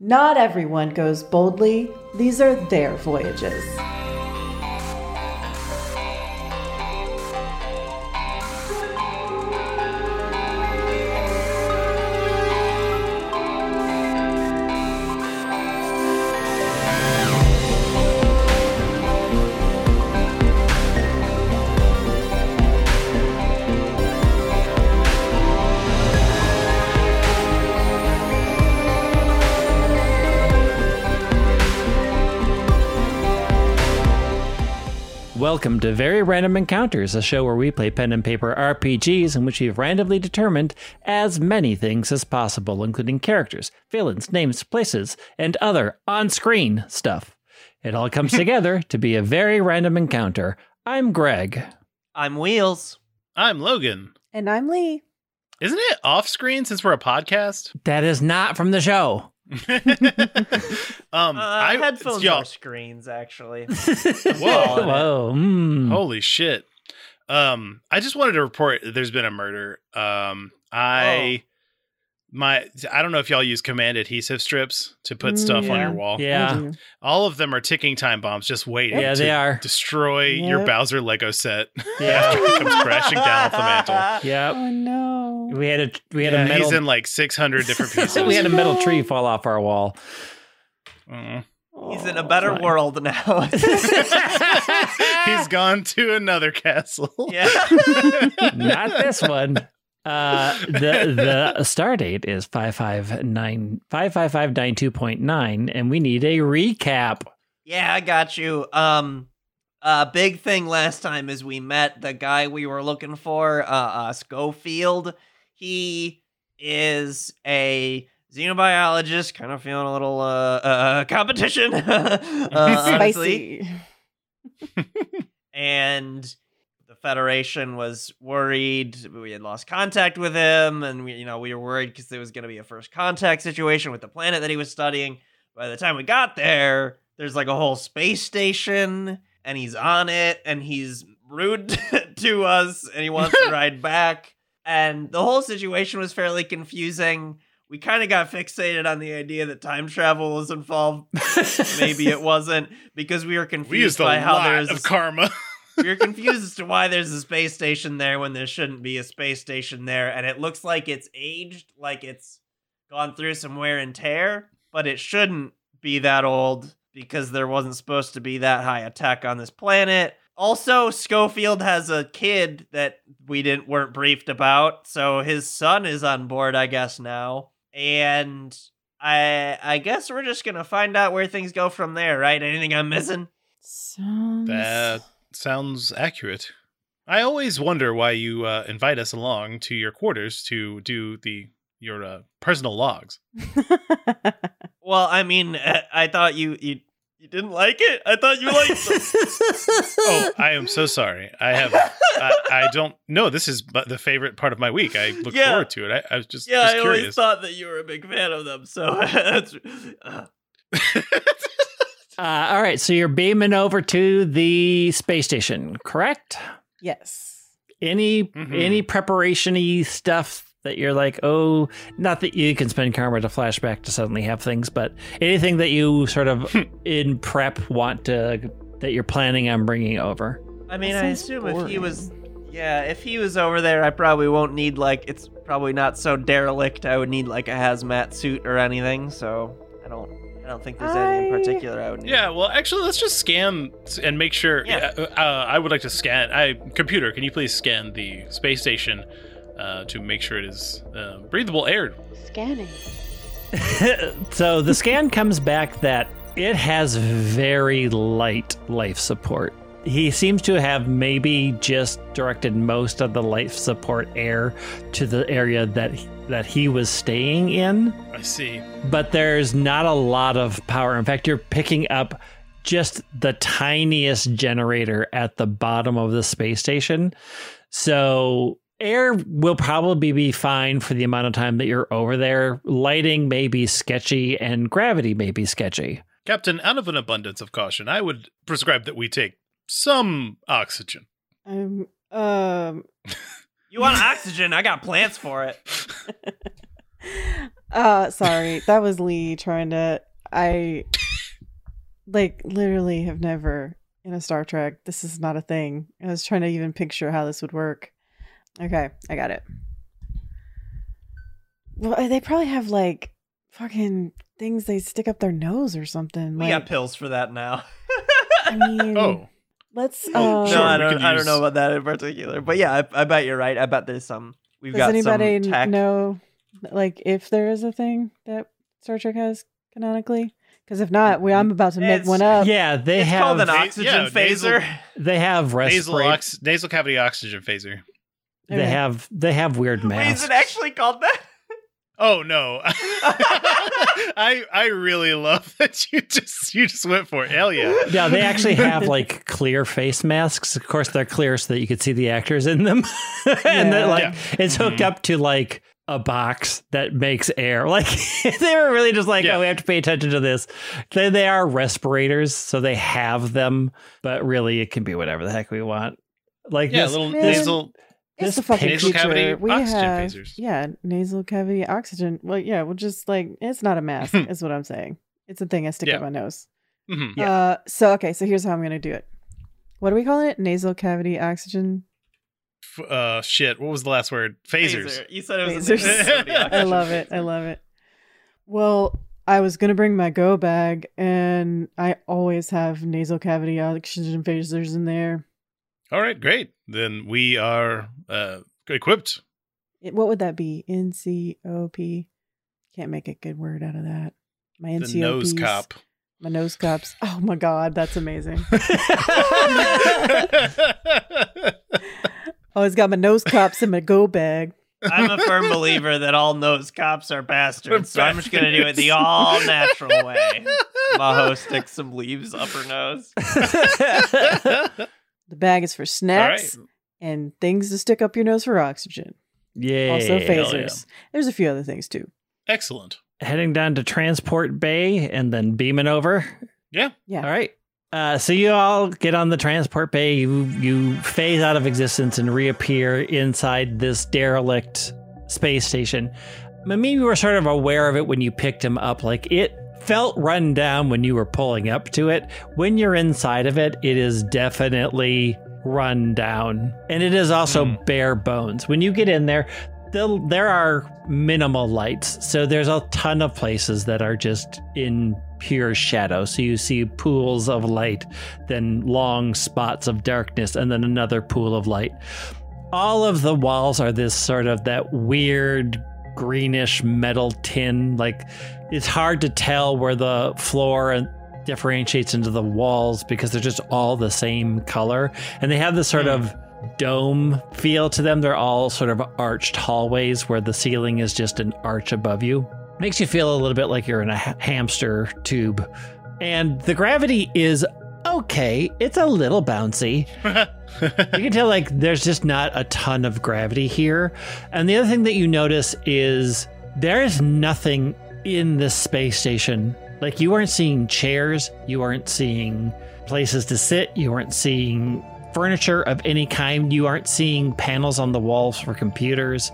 Not everyone goes boldly, these are their voyages. Welcome to Very Random Encounters, a show where we play pen and paper RPGs in which we've randomly determined as many things as possible, including characters, villains, names, places, and other on screen stuff. It all comes together to be a very random encounter. I'm Greg. I'm Wheels. I'm Logan. And I'm Lee. Isn't it off screen since we're a podcast? That is not from the show. um, Uh, I headphones y'all- are screens, actually. Whoa. Whoa. mm. Holy shit. Um, I just wanted to report that there's been a murder. Um, I my I don't know if y'all use command adhesive strips to put Mm, stuff on your wall. I Yeah. do. All of them are ticking time bombs just waiting Yeah, to they are. destroy your Bowser Lego set Yeah. after it comes crashing down off the mantle. Yep. Oh no. We had a we had Yeah, a metal he's in like 600 different pieces. we had a metal tree fall off our wall. Mm. He's in a better fine. world now. he's gone to another castle. yeah. Not this one. Uh, the the star date is 559 55592.9 and we need a recap. Yeah, I got you. Um uh big thing last time is we met the guy we were looking for, uh, uh Scofield. He is a xenobiologist, kind of feeling a little uh, uh competition. uh. Spicy. and the Federation was worried. We had lost contact with him, and we, you know, we were worried because there was going to be a first contact situation with the planet that he was studying. By the time we got there, there's like a whole space station, and he's on it, and he's rude to us, and he wants to ride back. And the whole situation was fairly confusing. We kind of got fixated on the idea that time travel was involved. Maybe it wasn't because we were confused We by how lot there's of karma. We are confused as to why there's a space station there when there shouldn't be a space station there, and it looks like it's aged, like it's gone through some wear and tear, but it shouldn't be that old because there wasn't supposed to be that high attack on this planet. Also, Scofield has a kid that we didn't weren't briefed about, so his son is on board, I guess now, and I I guess we're just gonna find out where things go from there, right? Anything I'm missing? Sounds That sounds accurate. I always wonder why you uh, invite us along to your quarters to do the your uh, personal logs. Well, I mean, uh, I thought you you you didn't like it. I thought you liked. Oh, I am so sorry. I have. I, I don't know. This is bu- the favorite part of my week. I look Yeah. forward to it. I, I was just, yeah, just I always thought that you were a big fan of them. So that's. Uh, Uh, all right, so you're beaming over to the space station, correct? yes. Any Mhm. any preparation-y stuff that you're like, oh, not that you can spend karma to flashback to suddenly have things, but anything that you sort of in prep want to that you're planning on bringing over. I mean, I sounds assume if he was, yeah, if he was over there, I probably won't need like it's probably not so derelict. I would need like a hazmat suit or anything. So I don't. I don't think there's any in particular I would need. Yeah, well, actually, let's just scan and make sure. Yeah. Uh, uh, I would like to scan. I computer, can you please scan the space station uh, to make sure it is uh, breathable air? Scanning. so the scan comes back that it has very light life support. He seems to have maybe just directed most of the life support air to the area that that he was staying in, I see. but there's not a lot of power. In fact, you're picking up just the tiniest generator at the bottom of the space station. So air will probably be fine for the amount of time that you're over there. Lighting may be sketchy and gravity may be sketchy. Captain, out of an abundance of caution, I would prescribe that we take some oxygen. Um. Um. You want oxygen? I got plants for it. Uh sorry. That was Lee trying to I like literally have never in a Star Trek. This is not a thing. I was trying to even picture how this would work. Okay, I got it. Well, they probably have like fucking things they stick up their nose or something. We like, got pills for that now. I mean, Oh, let's. Oh, um, no, I don't. could I don't know about that in particular, but yeah, I, I bet you're right. I bet there's some. We've Does got anybody some tech. know, like, if there is a thing that Star Trek has canonically? Because if not, we I'm about to make It's- one up. Yeah, they it's have called an Na- oxygen yeah, nasal- phaser. they have nasal ox- nasal cavity oxygen phaser. They Okay. have they have weird Wait, masks. is it actually called that? Oh no, I I really love that you just you just went for it. Hell yeah. Yeah, they actually have like clear face masks. Of course, they're clear so that you could see the actors in them, and that like Yeah. it's hooked Mhm. up to like a box that makes air. Like they were really just like, Yeah. oh, we have to pay attention to this. They they are respirators, so they have them, but really it can be whatever the heck we want. Like Yeah, this, little nasal. It's this the fucking nasal future. cavity we oxygen have, phasers. Yeah, nasal cavity oxygen. Well, yeah, we'll just like it's not a mask, is what I'm saying. It's a thing I stick Yeah. up my nose. Mhm. Yeah. Uh, so okay, so here's how I'm gonna do it. What are we calling it? Nasal cavity oxygen. F- Uh, shit. What was the last word? Phasers. Phaser. You said it was Phasers. a nasal I love it. I love it. Well, I was gonna bring my go bag, and I always have nasal cavity oxygen phasers in there. All right, great. Then we are uh, equipped. It, what would that be? N C O P. Can't make a good word out of that. My N C O P. Nose cop. My nose cups. Oh my god, that's amazing. Always got my nose cups in my go bag. I'm a firm believer that all nose cops are bastards, so I'm just gonna do it the all natural way. Maho sticks some leaves up her nose. The bag is for snacks right. and things to stick up your nose for oxygen. yeah, also hell phasers. There's a few other things too. Excellent. heading down to transport bay and then beaming over. Yeah. Yeah. All right. Uh, so you all get on the transport bay. You you phase out of existence and reappear inside this derelict space station. Maybe you were sort of aware of it when you picked him up. Like it felt run down when you were pulling up to it. When you're inside of it, it is definitely run down, and it is also Hmm. bare bones. When you get in there, the, there are minimal lights. So there's a ton of places that are just in pure shadow. So you see pools of light, then long spots of darkness, and then another pool of light. All of the walls are this sort of that weird greenish metal tin. Like it's hard to tell where the floor differentiates into the walls because they're just all the same color. And they have this sort Hmm. of dome feel to them. They're all sort of arched hallways where the ceiling is just an arch above you. Makes you feel a little bit like you're in a ha- hamster tube. And the gravity is okay. It's a little bouncy. You can tell like there's just not a ton of gravity here. And the other thing that you notice is there is nothing in this space station. Like you aren't seeing chairs, you aren't seeing places to sit, you aren't seeing furniture of any kind, you aren't seeing panels on the walls for computers.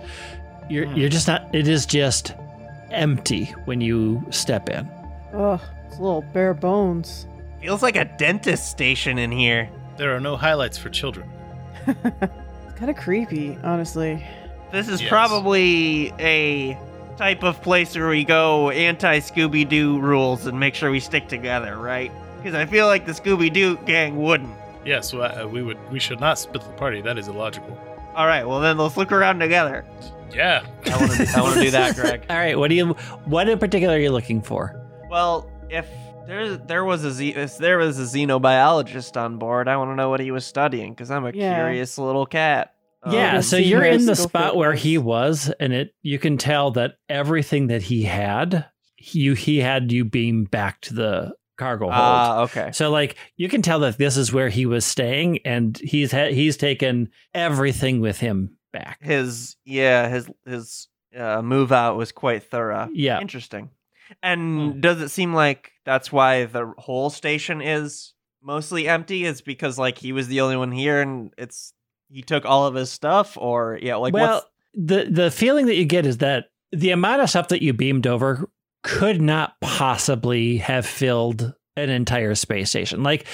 You're Hmm. you're just not it is just empty when you step in. Oh, it's a little bare bones. Feels like a dentist station in here. there are no highlights for children. It's kind of creepy, honestly. This is Yes. probably a type of place where we go anti Scooby Doo rules and make sure we stick together, right? Because I feel like the Scooby Doo gang wouldn't. Yes, well, uh, we would. We should not split the party. That is illogical. All right, well then let's look around together. Yeah. I want to. I want to do that, Greg. All right, what do you what in particular are you looking for? Well, if there there was a if there was a xenobiologist on board, I want to know what he was studying because I'm a Yeah. curious little cat. Yeah, Um, so you're in the Scofield spot where he was. was, and it you can tell that everything that he had, you he had you beam back to the cargo hold. Ah, okay. so like you can tell that this is where he was staying, and he's ha- he's taken everything with him back. His yeah, his his uh, move out was quite thorough. Yeah. Interesting. And hmm. does it seem like that's why the whole station is mostly empty? Is because like he was the only one here, and it's he took all of his stuff, or yeah, like well, what's the the feeling that you get is that the amount of stuff that you beamed over could not possibly have filled an entire space station. Like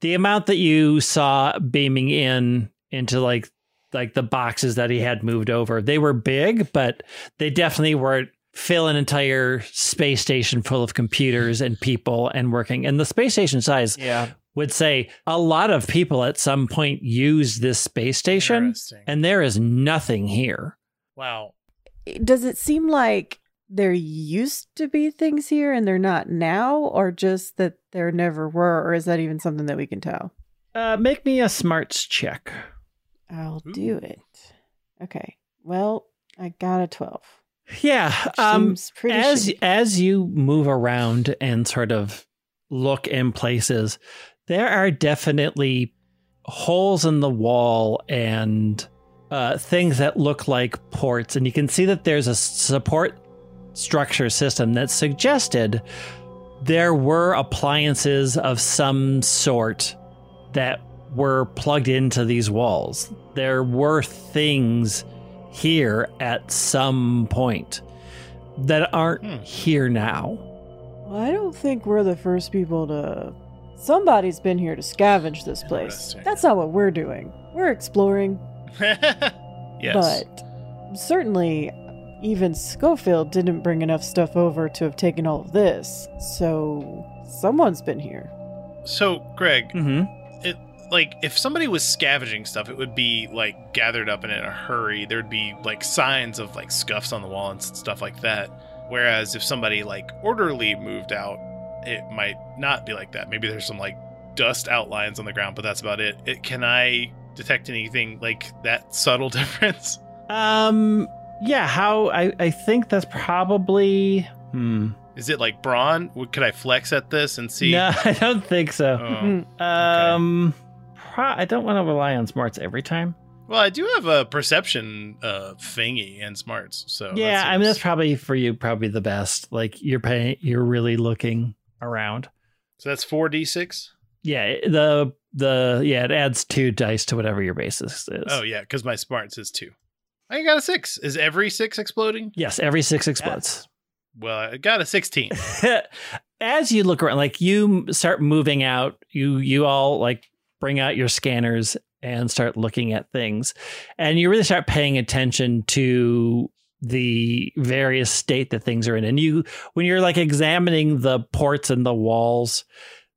the amount that you saw beaming in into like like the boxes that he had moved over, they were big, but they definitely weren't fill an entire space station full of computers and people and working. And the space station size Yeah. would say a lot of people at some point use this space station, and there is nothing here. wow. Does it seem like there used to be things here and they're not now, or just that there never were, or is that even something that we can tell? Uh, make me a smarts check. I'll Ooh. do it. Okay. Well, I got a 12. Yeah. Um, as shitty. as you move around and sort of look in places, there are definitely holes in the wall and uh, things that look like ports, and you can see that there's a support structure system that suggested there were appliances of some sort that were plugged into these walls. There were things here at some point that aren't Hmm. here now. Well, I don't think we're the first people to. Somebody's been here to scavenge this place. That's not what we're doing. We're exploring, yes. but certainly even Scofield didn't bring enough stuff over to have taken all of this. So someone's been here. so, Greg, Mm-hmm. Like if somebody was scavenging stuff, it would be like gathered up and in a hurry. There'd be like signs of like scuffs on the wall and stuff like that. Whereas if somebody like orderly moved out, it might not be like that. Maybe there's some like dust outlines on the ground, but that's about it. it can I detect anything like that subtle difference? Um. Yeah. How? I. I think that's probably. Hmm. Is it like brawn? Could I flex at this and see? No, I don't think so. Oh. Um. Pro- I don't want to rely on smarts every time. Well, I do have a perception uh, thingy and smarts. So yeah, I mean that's probably for you. Probably the best. Like you're paying. You're really looking around. so that's four d six. Yeah. The the yeah it adds two dice to whatever your basis is. Oh yeah, because my smarts is two. I got a six. Is every six exploding? Yes. Every six explodes. Well, I got a sixteen. as you look around like you start moving out you you all like bring out your scanners and start looking at things and you really start paying attention to the various state that things are in and you when you're like examining the ports and the walls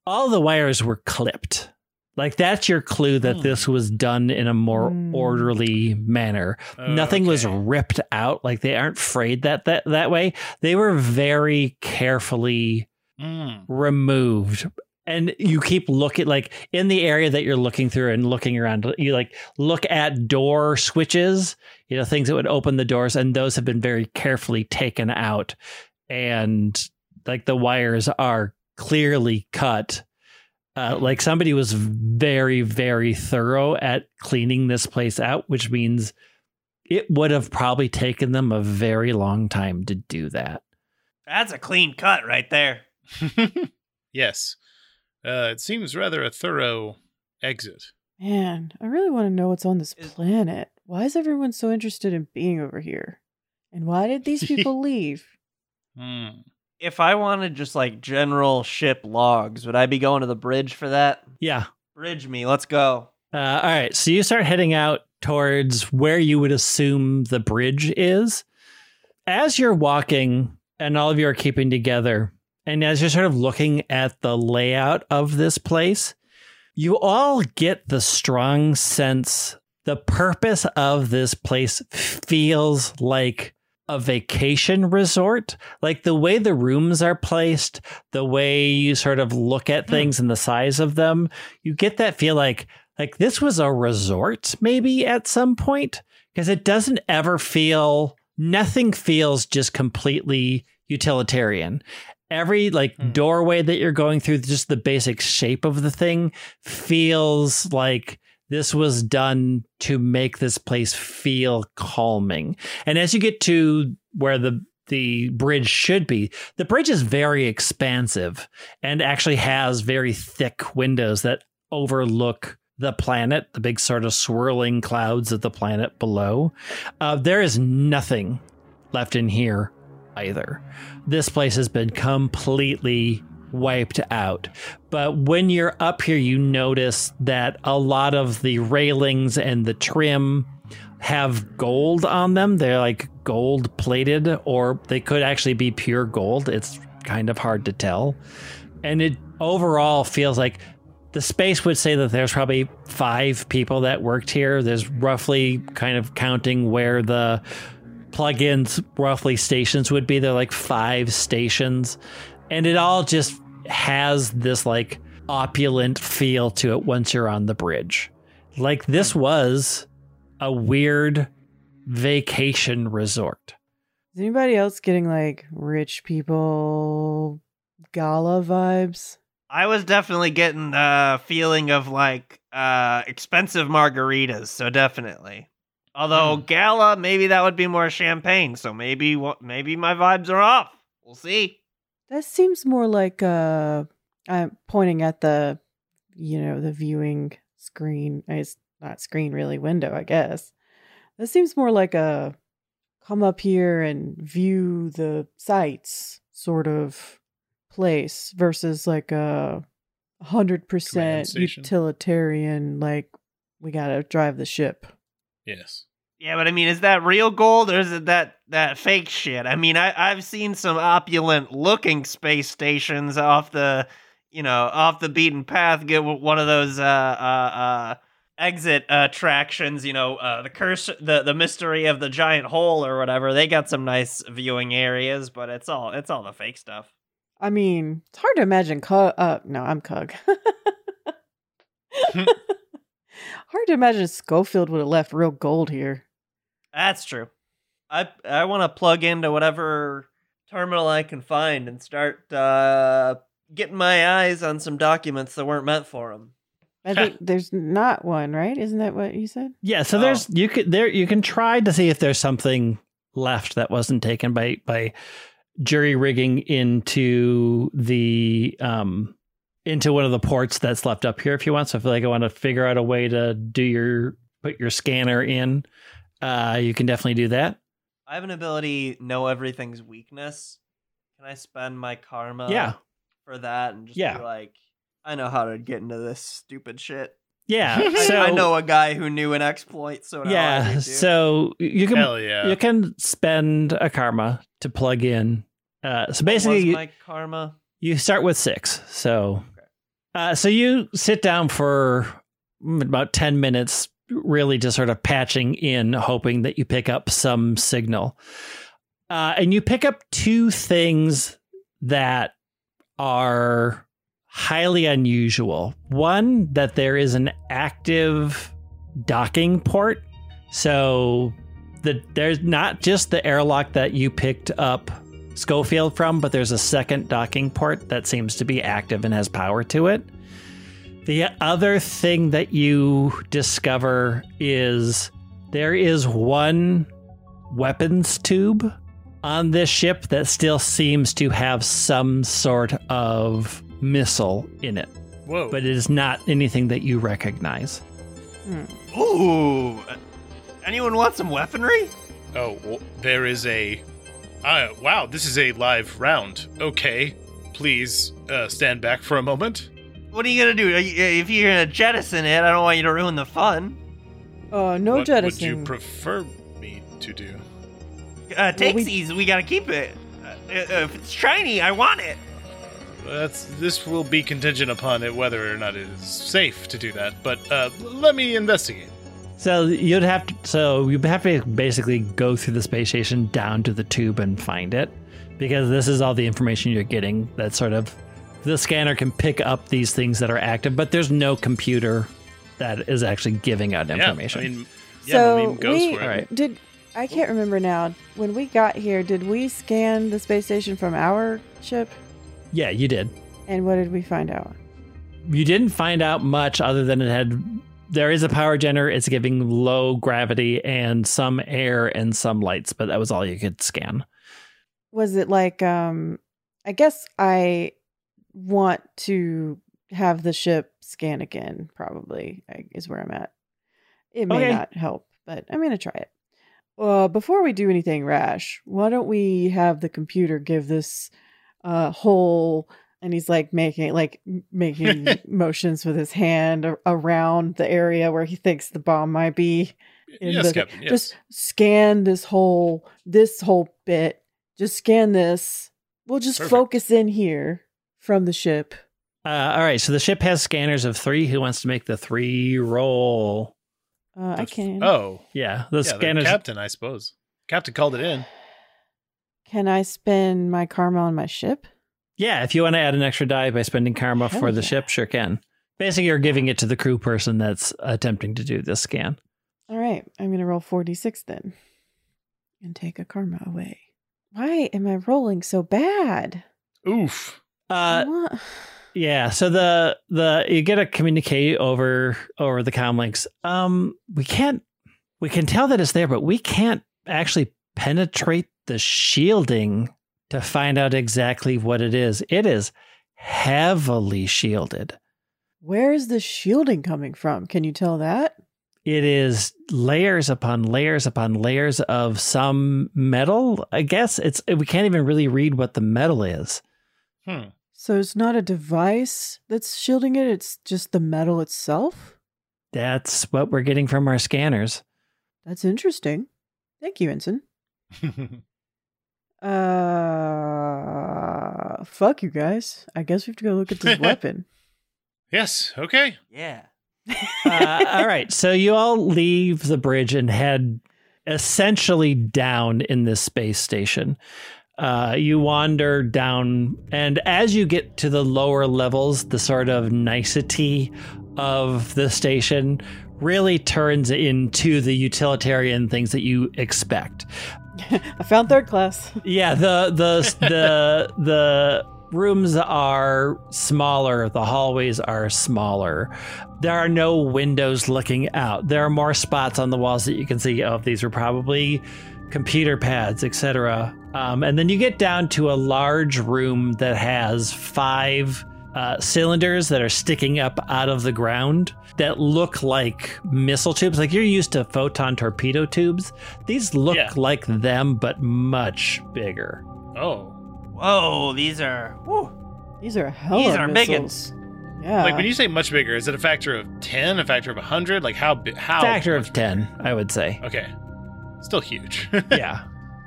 all the wires were clipped like that's your clue that Hmm. this was done in a more Hmm. orderly manner Nothing was ripped out. Like they aren't frayed that that that way. They were very carefully Mm. removed. And you keep looking like in the area that you're looking through and looking around. You like look at door switches, you know, things that would open the doors, and those have been very carefully taken out. And like the wires are clearly cut. Uh, like somebody was very, very thorough at cleaning this place out, which means it would have probably taken them a very long time to do that. That's a clean cut right there. yes. Uh, it seems rather a thorough exit. Man, I really want to know what's on this planet. Why is everyone so interested in being over here? And why did these people leave? Hmm. If I wanted just like general ship logs, would I be going to the bridge for that? Yeah. Bridge me, let's go. Uh, all right. So you start heading out towards where you would assume the bridge is. As you're walking, and all of you are keeping together, and as you're sort of looking at the layout of this place, you all get the strong sense the purpose of this place feels like a vacation resort. Like the way the rooms are placed, the way you sort of look at hmm. things and the size of them, you get that feel like like this was a resort maybe at some point because it doesn't ever feel nothing feels just completely utilitarian every like Hmm. doorway that you're going through just the basic shape of the thing feels like this was done to make this place feel calming and as you get to where the the bridge should be the bridge is very expansive and actually has very thick windows that overlook the planet, the big sort of swirling clouds of the planet below. Uh, there is nothing left in here either. This place has been completely wiped out. But when you're up here, you notice that a lot of the railings and the trim have gold on them. They're like gold plated, or they could actually be pure gold. It's kind of hard to tell. And it overall feels like the space would say that there's probably five people that worked here. There's roughly kind of counting where the plugins roughly stations would be. They're like five stations. And it all just has this like opulent feel to it once you're on the bridge. Like this was a weird vacation resort. Is anybody else getting like rich people gala vibes? I was definitely getting the feeling of like uh expensive margaritas, so definitely. Although Hmm. gala, maybe that would be more champagne, so maybe what maybe my vibes are off. We'll see. That seems more like uh I'm pointing at the you know, the viewing screen. It's not screen really, window, I guess. That seems more like a come up here and view the sights sort of place versus like a hundred percent utilitarian like we gotta drive the ship. Yes. Yeah, but I mean, is that real gold or is it that that fake shit? I mean, I I've seen some opulent looking space stations off the, you know, off the beaten path. Get one of those uh uh uh exit attractions. You know, uh, the curse, the the mystery of the giant hole or whatever. They got some nice viewing areas, but it's all it's all the fake stuff. I mean, it's hard to imagine Cug. Uh, no, I'm Cug. hard to imagine Scofield would have left real gold here. That's true. I I want to plug into whatever terminal I can find and start uh, getting my eyes on some documents that weren't meant for them. I think there's not one, right? Isn't that what you said? Yeah, so Oh. there's you could there you can try to see if there's something left that wasn't taken by by jury rigging into the um into one of the ports that's left up here if you want. So if like I want to figure out a way to do your put your scanner in, uh you can definitely do that. I have an ability know everything's weakness. Can I spend my karma yeah. for that and just Yeah. be like, I know how to get into this stupid shit. Yeah. I, So I know a guy who knew an exploit, so now I Yeah. So you can Hell yeah. you can spend a karma to plug in. Uh, so What basically, was you- my karma. You start with six. So, Okay. Uh, so you sit down for about 10 minutes, really just sort of patching in, hoping that you pick up some signal. Uh, and you pick up two things that are highly unusual. One, that there is an active docking port. So, the, there's not just the airlock that you picked up Scofield from, but there's a second docking port that seems to be active and has power to it. The other thing that you discover is there is one weapons tube on this ship that still seems to have some sort of missile in it, Whoa. but it is not anything that you recognize. Hmm. Ooh. Anyone want some weaponry? oh, well, there is a. Uh, wow, this is a live round. Okay, please uh, stand back for a moment. What are you gonna do? You- If you're gonna jettison it, I don't want you to ruin the fun. Oh, no what jettison. would you prefer me to do? Uh, Well, we- we gotta keep it. Uh, if it's shiny, I want it. That's this will be contingent upon it whether or not it is safe to do that. But uh, let me investigate. So you'd have to. So you'd have to basically go through the space station down to the tube and find it, because this is all the information you're getting. That sort of the scanner can pick up these things that are active, but there's no computer that is actually giving out information. Yeah, I mean, yeah, so goes we for it. Did. I can't remember now. When we got here, did we scan the space station from our ship? yeah, you did. And what did we find out? You didn't find out much other than it had. There is a power generator. It's giving low gravity and some air and some lights, but that was all you could scan. Was it like um I guess I want to have the ship scan again, probably is where I'm at. It may Okay. not help, but I'm gonna try it. uh, before we do anything rash, why don't we have the computer give this uh, whole and he's like making like making motions with his hand around the area where he thinks the bomb might be. in yes, the- Captain. Yes. Just scan this whole this whole bit. Just scan this. We'll just Perfect. focus in here from the ship. Uh, all right, so the ship has scanners of three. Who wants to make the three roll? Uh, The I f- can. Oh, Yeah, the yeah, scanners. the captain, I suppose. Captain called it in. Can I spend my karma on my ship? Yeah, if you want to add an extra die by spending karma Hell for the yeah. ship, sure can. Basically, you're giving it to the crew person that's attempting to do this scan. All right, I'm gonna roll 46 then, and take a karma away. Why am I rolling so bad? Oof. Uh, What? Yeah, so the the you get to communicate over over the comlinks. Um, we can't we can tell that it's there, but we can't actually penetrate the shielding to find out exactly what it is. It is heavily shielded. Where is the shielding coming from? Can you tell that? It is layers upon layers upon layers of some metal. I guess it's we can't even really read what the metal is. Hmm. So it's not a device that's shielding it, it's just the metal itself? That's what we're getting from our scanners. That's interesting. Thank you, Ensign. Uh, fuck you guys. I guess we have to go look at this weapon. yes. Okay. Yeah. uh, all right. So you all leave the bridge and head essentially down in this space station. Uh, you wander down, and as you get to the lower levels, the sort of nicety of the station really turns into the utilitarian things that you expect. I found third class. Yeah, the the the the rooms are smaller, the hallways are smaller. There are no windows looking out. There are more spots on the walls that you can see. Oh, these are probably computer pads, etc. Um, and then you get down to a large room that has five uh, cylinders that are sticking up out of the ground that look like missile tubes. Like you're used to photon torpedo tubes. These look Yeah. like them, but much bigger. Oh. Whoa, these are. Whew. These are hella These are missiles. Yeah. Like when you say much bigger, is it a factor of ten? A factor of hundred? Like how? big? How? Factor of 10, I would say. Okay. Still huge. yeah.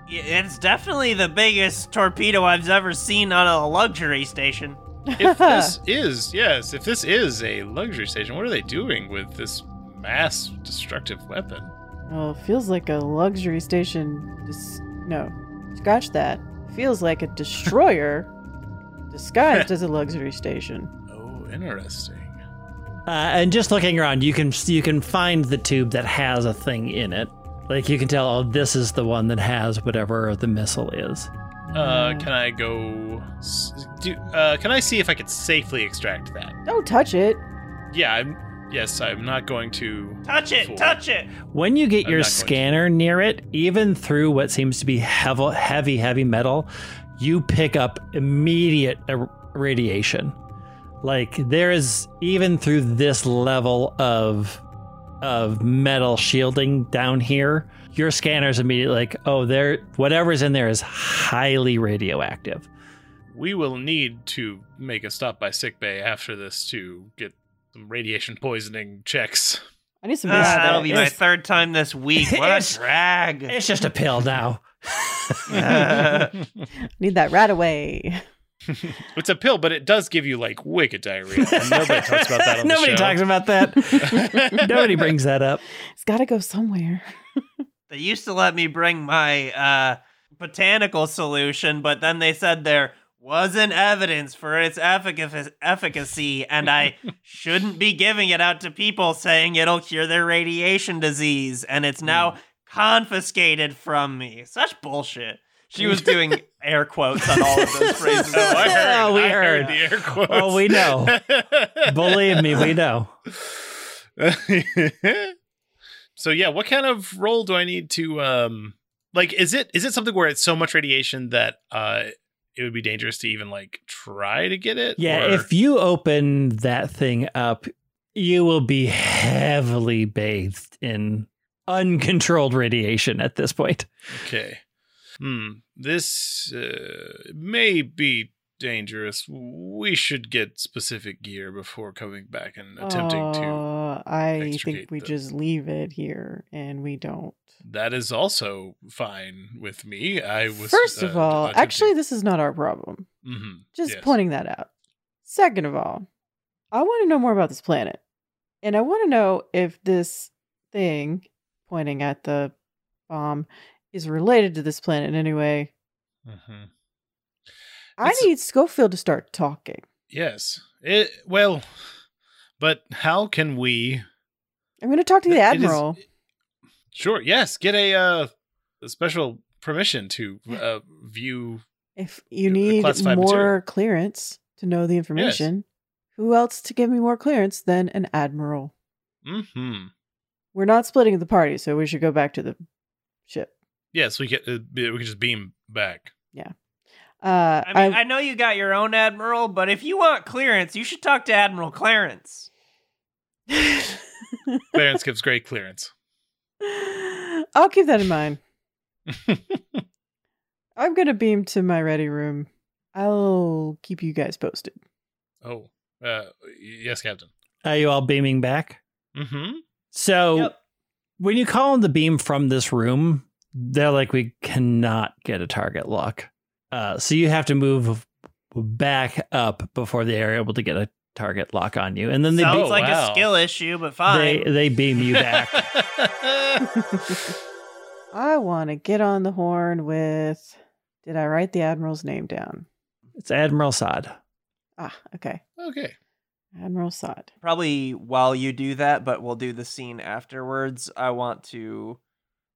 Yeah, It's definitely the biggest torpedo I've ever seen on a luxury station. If this is yes, if this is a luxury station, what are they doing with this mass destructive weapon? well, it feels like a luxury station. Dis- no, scratch that. Feels like a destroyer disguised as a luxury station. Oh, interesting. Uh, and just looking around, you can you can find the tube that has a thing in it. Like you can tell, oh, this is the one that has whatever the missile is. Uh, can I go? Do uh, can I see if I could safely extract that? Don't touch it. Yeah, I'm. Yes, I'm not going to. Touch it, Fool. touch it. When you get I'm your not to. scanner near it, even through what seems to be heavy, heavy, heavy metal, you pick up immediate radiation. Like there is even through this level of of metal shielding down here, your scanner's immediately like, oh, there, whatever's in there is highly radioactive. We will need to make a stop by sickbay after this to get some radiation poisoning checks. I need some. Ah, that'll be my It's- third time this week. What a drag. It's just a pill now. Need that right away. it's a pill, but it does give you like wicked diarrhea. And nobody talks about that on Nobody the show. talks about that. Nobody brings that up. It's got to go somewhere. They used to let me bring my uh, botanical solution, but then they said there wasn't evidence for its efficac- efficacy, and I shouldn't be giving it out to people saying it'll cure their radiation disease, and it's now confiscated from me. Such bullshit. She was doing air quotes on all of those phrases. Oh, I heard. Oh, we I heard. the air quotes. Oh, we know. Believe me, we know. So yeah, what kind of role do I need to um like is it is it something where it's so much radiation that uh it would be dangerous to even like try to get it? Yeah, Or- if you open that thing up, you will be heavily bathed in uncontrolled radiation at this point. Okay. Hmm. This uh, may be dangerous. We should get specific gear before coming back and attempting to. I think we just leave it here and we don't. That is also fine with me. I was First of uh, all, attempting- actually, this is not our problem. Mhm, Just yes. pointing that out. Second of all, I want to know more about this planet. And I want to know if this thing pointing at the bomb is related to this planet in any way. Mhm. I need Scofield to start talking. Yes. It well, but how can we? I'm going to talk to the It is- Admiral. Sure. Yes. Get a, uh, a special permission to uh, view. if you the need classified more material. clearance to know the information, who else to give me more clearance than an Admiral? Hmm. We're not splitting the party, so we should go back to the ship. Yes, we can. Uh, we can just beam back. Yeah. Uh, I mean, I, know you got your own admiral, but if you want clearance, you should talk to Admiral Clarence. Clarence gives great clearance. I'll keep that in mind. I'm gonna beam to my ready room. I'll keep you guys posted. Oh, uh, yes, Captain. Are you all beaming back? Mm-hmm. So Yep. when you call on the beam from this room, they're like, we cannot get a target lock. Uh, so you have to move back up before they are able to get a target lock on you, and then they Sounds Oh, like wow. a skill issue, but they fine. they beam you back. I want to get on the horn with. Did I write the Admiral's name down? it's Admiral Sod. Ah, okay. okay. Admiral Sod. Probably while you do that, but we'll do the scene afterwards. I want to,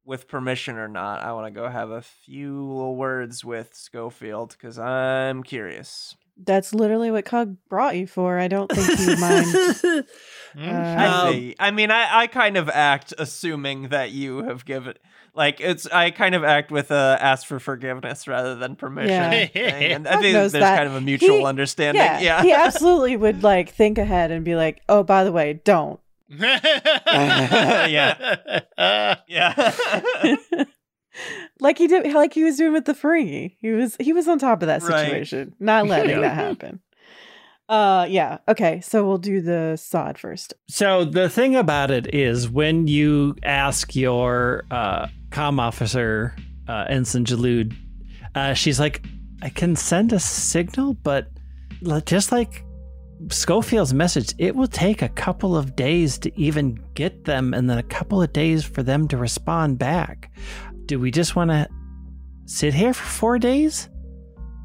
with permission or not, I want to go have a few little words with Scofield because I'm curious. That's literally what Cug brought you for. I don't think you mind. Mm. Uh, I Um, see. I mean, I, I kind of act assuming that you have given, like, it's, I kind of act with a ask for forgiveness rather than permission. Yeah. And I think there's that. kind of a mutual He- understanding. yeah, Yeah. he absolutely would like think ahead and be like, "Oh, by the way, don't." Yeah. yeah. Like he did, like he was doing with the Ferengi. He was he was on top of that Right. situation, not letting Yeah. that happen. Uh, yeah. Okay, so we'll do the sod first. So the thing about it is, when you ask your uh, comm officer, uh, Ensign Jalud, uh, she's like, "I can send a signal, but just like Scofield's message, it will take a couple of days to even get them, and then a couple of days for them to respond back. Do we just want to sit here for four days?"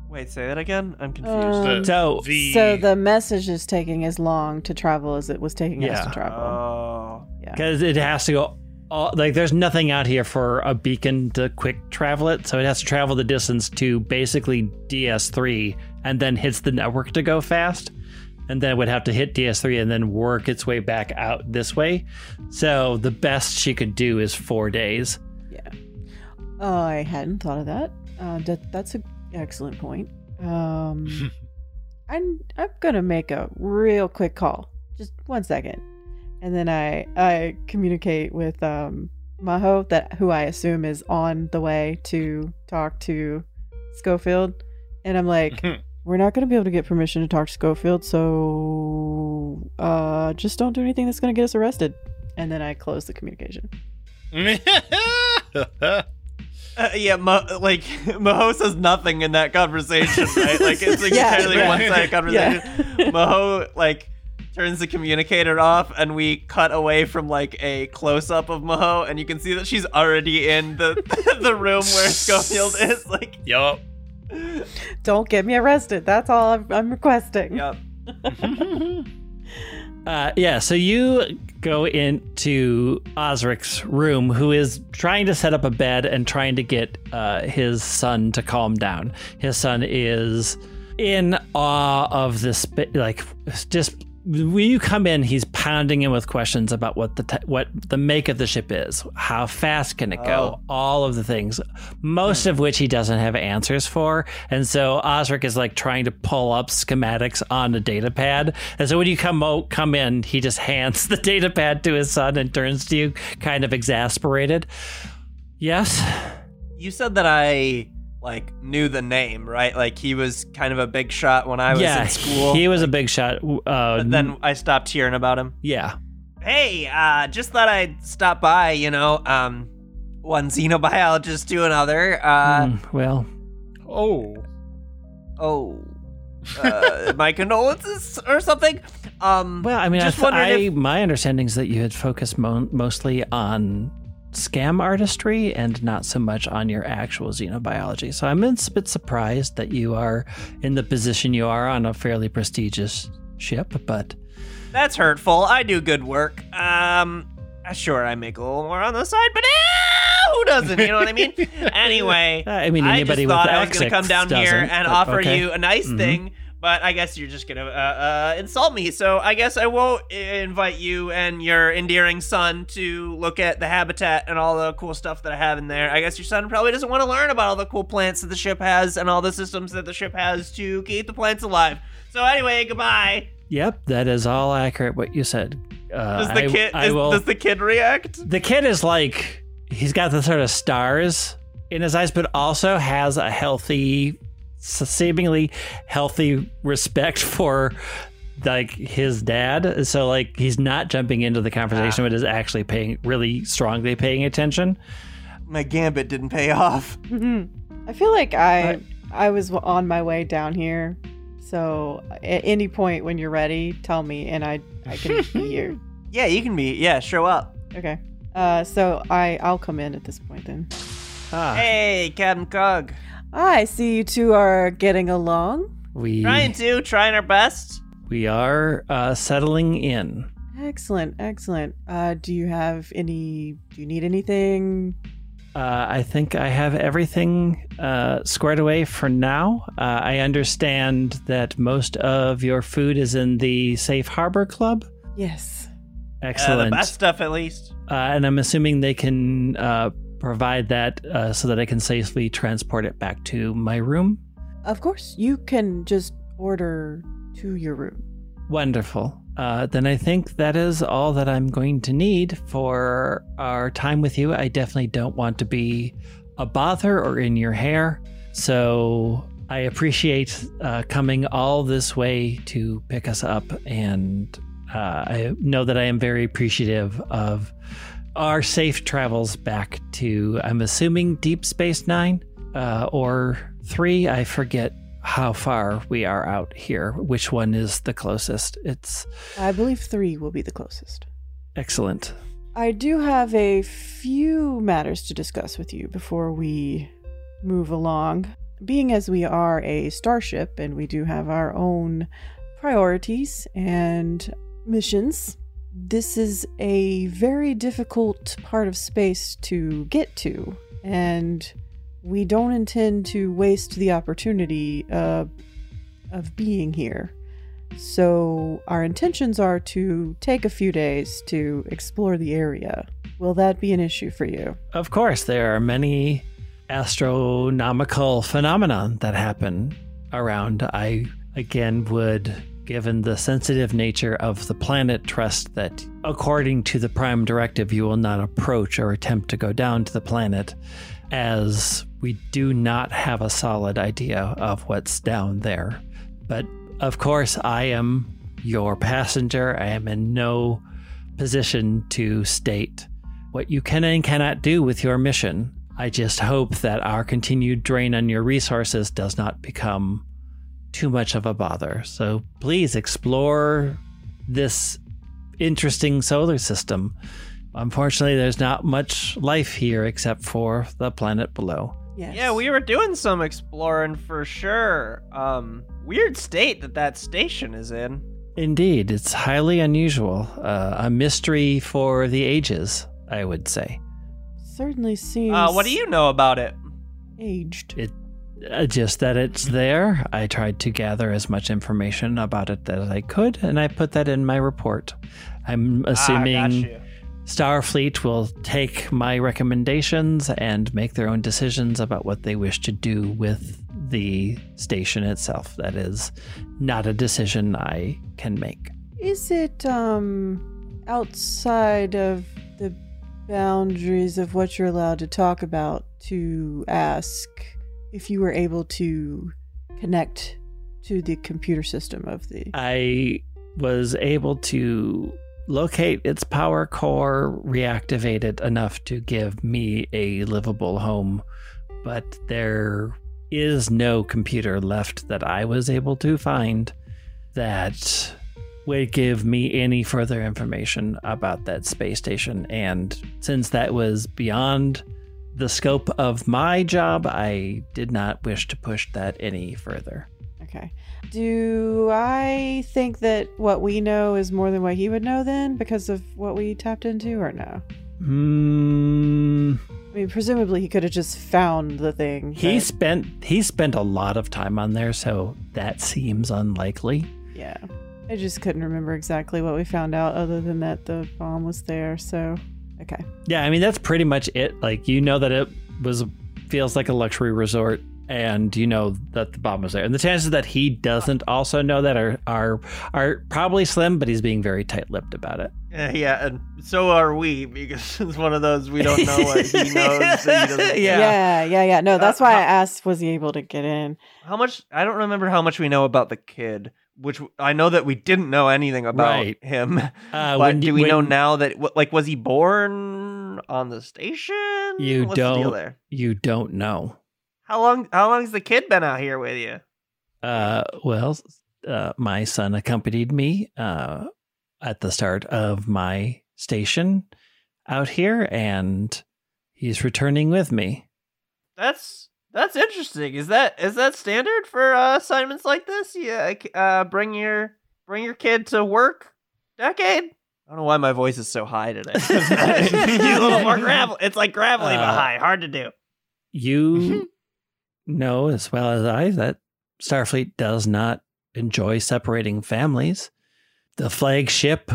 Wait, say that again? I'm confused. Um, So the So the message is taking as long to travel as it was taking us to travel. oh. yeah. because it has to go all, like there's nothing out here for a beacon to quick travel it so it has to travel the distance to basically ds3 and then hits the network to go fast and then it would have to hit ds3 and then work its way back out this way so the best she could do is four days Oh, I hadn't thought of that. Uh, that that's an excellent point. Um, I'm I'm gonna make a real quick call. Just one second, and then I I communicate with um Maho that who I assume is on the way to talk to Scofield, and I'm like, we're not gonna be able to get permission to talk to Scofield, so uh, just don't do anything that's gonna get us arrested. And then I close the communication. Uh, yeah, Mo- like Maho says nothing in that conversation, right? Like it's like Yeah, entirely yeah. one-sided conversation. Yeah. Maho like turns the communicator off, and we cut away from like a close-up of Maho, and you can see that she's already in the the room where Scofield is. Like, yup. Don't get me arrested. That's all I'm, I'm requesting. yep. Uh, yeah, so you go into Osric's room, who is trying to set up a bed and trying to get uh, his son to calm down. His son is in awe of this, like, just when you come in, he's pounding in with questions about what the t- what the make of the ship is, how fast can it go, Oh. all of the things, most of which he doesn't have answers for, and so Osric is like trying to pull up schematics on a data pad, and so when you come o- come in, he just hands the data pad to his son and turns to you, kind of exasperated. Yes, You said that I like knew the name, right? Like he was kind of a big shot when I was yeah, in school. he was a big shot. Uh, but then I stopped hearing about him. yeah, Hey, uh, just thought I'd stop by, you know, um, one xenobiologist to another. Uh, Mm, well, Oh. oh, uh, my condolences or something. Um, Well, I mean, just I, th- wondered I if- my understanding is that you had focused mo- mostly on scam artistry and not so much on your actual xenobiology. So I'm a bit surprised that you are in the position you are on a fairly prestigious ship, but that's hurtful. I do good work. Um, sure, I make a little more on the side, but eh, who doesn't? You know what I mean? anyway, I mean, anybody I just thought I was gonna come down here and offer okay. you a nice Mhm. thing, but I guess you're just gonna uh, uh, insult me. So I guess I won't uh, invite you and your endearing son to look at the habitat and all the cool stuff that I have in there. I guess your son probably doesn't want to learn about all the cool plants that the ship has and all the systems that the ship has to keep the plants alive. So anyway, goodbye. Yep, that is all accurate. What you said. Uh, Does the I- kid? I is- will- does the kid react? the kid is like he's got the sort of stars in his eyes, but also has a healthy, seemingly healthy respect for like his dad. So like he's not jumping into the conversation, but is actually paying really strongly paying attention. My gambit didn't pay off. I feel like I I was on my way down here. So at any point when you're ready, tell me and I I can be here. Yeah, you can be. Yeah, show up. Okay. Uh so I I'll come in at this point then. Ah, Hey, Captain Cug. I see you two are getting along. we Trying to, trying our best. we are uh, settling in. Excellent, excellent. Uh do you have any do you need anything? Uh, I think I have everything uh, squared away for now. Uh, I understand that most of your food is in the Safe Harbor Club. Yes. Uh, Excellent. the best stuff, at least. Uh, and I'm assuming they can uh, provide that uh, so that I can safely transport it back to my room. Of course, you can just order to your room. Wonderful. Uh, then I think that is all that I'm going to need for our time with you. I definitely don't want to be a bother or in your hair. So I appreciate uh, coming all this way to pick us up. And uh, I know that I am very appreciative of our safe travels back to, I'm assuming, Deep Space Nine uh, or three. I forget how far we are out here. Which one is the closest? It's I believe 3 will be the closest. excellent. I do have a few matters to discuss with you before we move along. Being as we are a starship and we do have our own priorities and missions, this is a very difficult part of space to get to, and we don't intend to waste the opportunity uh, of being here. So, our intentions are to take a few days to explore the area. Will that be an issue for you? Of course, there are many astronomical phenomena that happen around. I again would, given the sensitive nature of the planet, trust that according to the Prime Directive, you will not approach or attempt to go down to the planet, as we do not have a solid idea of what's down there. But of course, I am your passenger. I am in no position to state what you can and cannot do with your mission. I just hope that our continued drain on your resources does not become too much of a bother. So please explore this interesting solar system. Unfortunately, there's not much life here except for the planet below. Yes. Yeah, we were doing some exploring for sure. Um, weird state that that station is in. Indeed, it's highly unusual. Uh, a mystery for the ages, I would say. certainly seems Uh, what do you know about it? aged. It just that it's there. I tried to gather as much information about it as I could, and I put that in my report. I'm Ah, assuming you. Starfleet will take my recommendations and make their own decisions about what they wish to do with the station itself. That is not a decision I can make. Is it um outside of the boundaries of what you're allowed to talk about to ask if you were able to connect to the computer system of the I was able to locate its power core, reactivate it enough to give me a livable home, but there is no computer left that I was able to find that would give me any further information about that space station. And since that was beyond the scope of my job, I did not wish to push that any further. Okay. Do I think that what we know is more than what he would know then because of what we tapped into or no? Hmm. I mean, presumably he could have just found the thing. He but- spent he spent a lot of time on there, so that seems unlikely. yeah. I just couldn't remember exactly what we found out other than that the bomb was there. So, okay. Yeah, I mean that's pretty much it. Like you know that it was feels like a luxury resort, and you know that the bomb was there. And the chances that he doesn't also know that are are are probably slim, but he's being very tight-lipped about it. Yeah, yeah, and so are we because it's one of those we don't know what he knows. so he Yeah. Yeah, yeah, yeah. No, that's Uh, why I asked was he able to get in? How much? I don't remember how much we know about the kid. Which I know that we didn't know anything about Right. him. Uh, but when do we know now that like was he born on the station? You What's don't- there? You don't know. How long? How long has the kid been out here with you? Uh, well, uh, my son accompanied me uh, at the start of my station out here, and he's returning with me. That's that's interesting. Is that is that standard for uh, assignments like this? Yeah, uh, bring your bring your kid to work. Decade. I don't know why my voice is so high today. a little more gravel. It's like gravelly but Uh, high. Hard to do. You know as well as I that Starfleet does not enjoy separating families. The flagship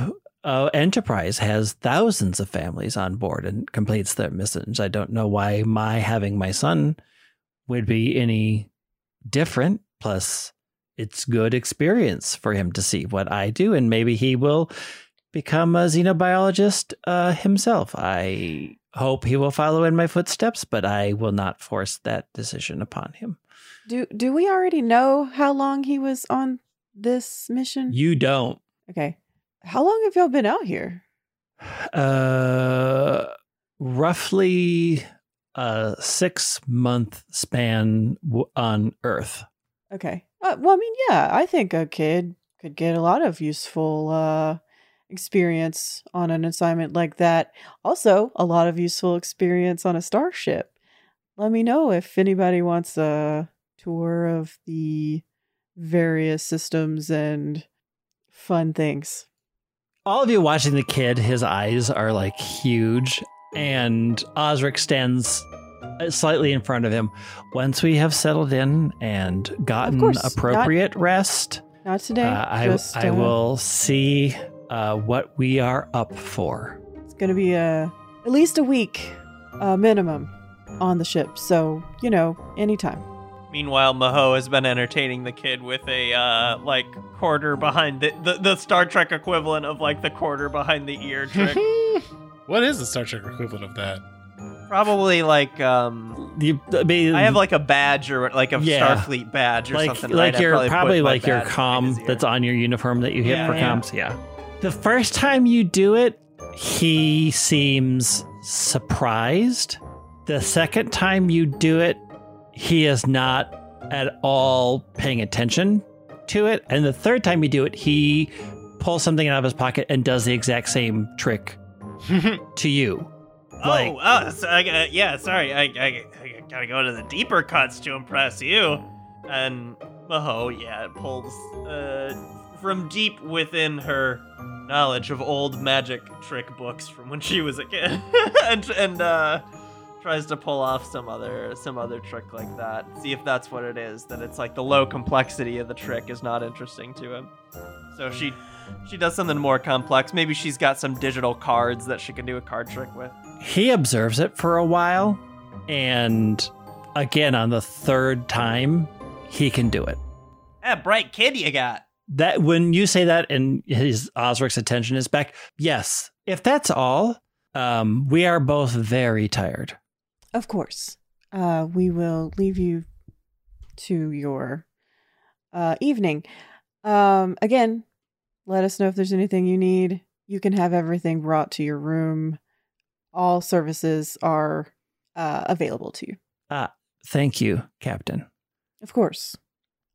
uh, Enterprise has thousands of families on board and completes their missions. I don't know why my having my son would be any different. Plus, it's good experience for him to see what I do, and maybe he will become a xenobiologist uh, himself. I hope he will follow in my footsteps, but I will not force that decision upon him. Do do we already know how long he was on this mission? You don't. okay. How long have y'all been out here? Uh, roughly a six month span w- on Earth. Okay. Uh, well, I mean, yeah, I think a kid could get a lot of useful uh, experience on an assignment like that. Also, a lot of useful experience on a starship. Let me know if anybody wants a tour of the various systems and fun things. All of you watching the kid, his eyes are like huge, and Osric stands uh, slightly in front of him. Once we have settled in and gotten course, not- appropriate rest, Not today. uh, I, just, I uh, will see uh, what we are up for. It's going to be a at least a week uh, minimum on the ship. So you know, anytime. Meanwhile, Maho has been entertaining the kid with a uh, like quarter behind the, the the Star Trek equivalent of like the quarter behind the ear trick. what is the Star Trek equivalent of that? Probably like um You, I, mean, I have like a badge or like a Yeah. Starfleet badge or like something. like I'd your probably, probably like your badge behind his com that's on your uniform that you hit Yeah, for yeah. comms. Yeah. The first time you do it, he seems surprised. The second time you do it, he is not at all paying attention to it. And the third time you do it, he pulls something out of his pocket and does the exact same trick to you. Oh, like- oh, so I, uh, yeah. Sorry, I, I, I gotta go to the deeper cuts to impress you. And Maho, yeah, pulls uh, from deep within her knowledge of old magic trick books from when she was a kid, and and uh, tries to pull off some other some other trick like that. See if that's what it is. That it's like the low complexity of the trick is not interesting to him. So she she does something more complex. Maybe she's got some digital cards that she can do a card trick with. He observes it for a while, and again, on the third time, he can do it. That bright kid you got. That when you say that, and his Osric's attention is back. Yes, if that's all, um, we are both very tired. Of course. Uh, we will leave you to your uh, evening. Um, again, let us know if there's anything you need. You can have everything brought to your room. All services are uh, available to you. Ah, Thank you, Captain. Of course.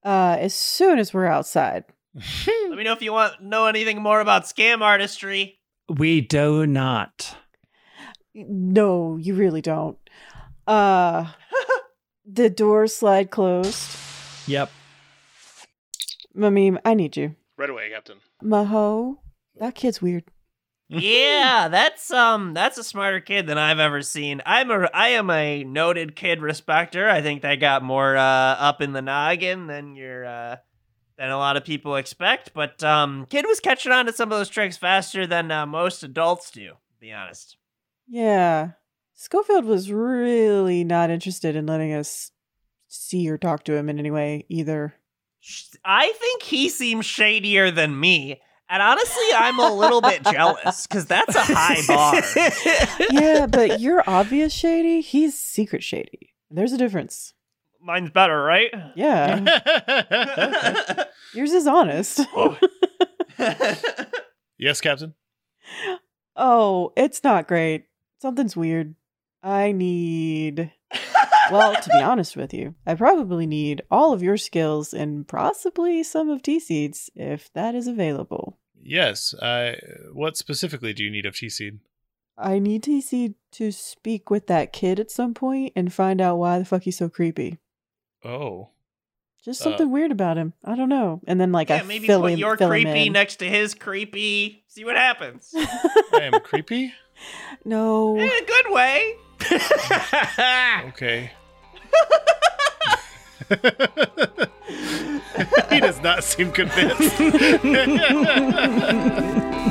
Uh, as soon as we're outside. Let me know if you want know anything more about scam artistry. We do not. No, you really don't. Uh, the doors slide closed. Yep. Mamim, I need you. Right away, Captain. Maho, that kid's weird. yeah, that's um that's a smarter kid than I've ever seen. I'm a I am a noted kid respecter. I think they got more uh up in the noggin than your uh than a lot of people expect, but um kid was catching on to some of those tricks faster than uh, most adults do, to be honest. Yeah. Scofield was really not interested in letting us see or talk to him in any way either. Sh- I think he seems shadier than me. And honestly, I'm a little bit jealous because that's a high bar. yeah, but you're obvious shady. He's secret shady. There's a difference. Mine's better, right? Yeah. Yours is honest. yes, Captain. Oh, it's not great. Something's weird. I need. Well, to be honest with you, I probably need all of your skills and possibly some of T Seed's if that is available. Yes. Uh, what specifically do you need of T Seed? I need T Seed to speak with that kid at some point and find out why the fuck he's so creepy. Oh. Just Uh, something weird about him. I don't know. And then like yeah, I maybe fill put him, your fill him creepy in. next to his creepy. See what happens. I am creepy? no. In a good way. Okay. he does not seem convinced.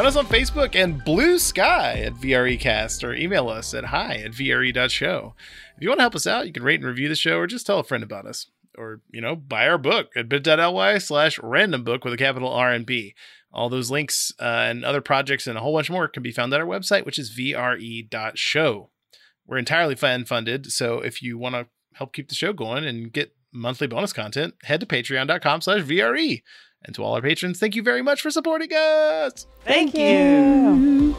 Find us on Facebook and Blue Sky at VREcast or email us at hi at VRE.show. If you want to help us out, you can rate and review the show or just tell a friend about us. Or, you know, buy our book at bit.ly slash random book with a capital R and B. All those links uh, and other projects and a whole bunch more can be found at our website, which is VRE.show. We're entirely fan funded, so if you want to help keep the show going and get monthly bonus content, head to patreon.com slash VRE. And to all our patrons, thank you very much for supporting us. Thank, you. you.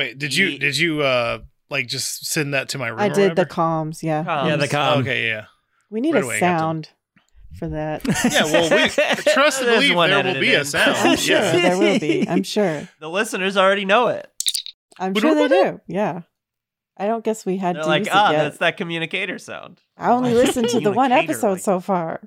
Wait, did you Ye- did you uh like just send that to my room? I did the whatever? comms, yeah. yeah, the Comms. com. okay, yeah. We need right a away, Captain. sound for that. Yeah, well, we trust and There's believe one there will edited be a in. sound. I'm sure yeah. there will be. I'm sure. The listeners already know it. I'm We sure they know do. Yeah. I don't guess we had They're to like, use it ah, yet. that's that communicator sound. I only listened to the one Communicator, episode like- so far.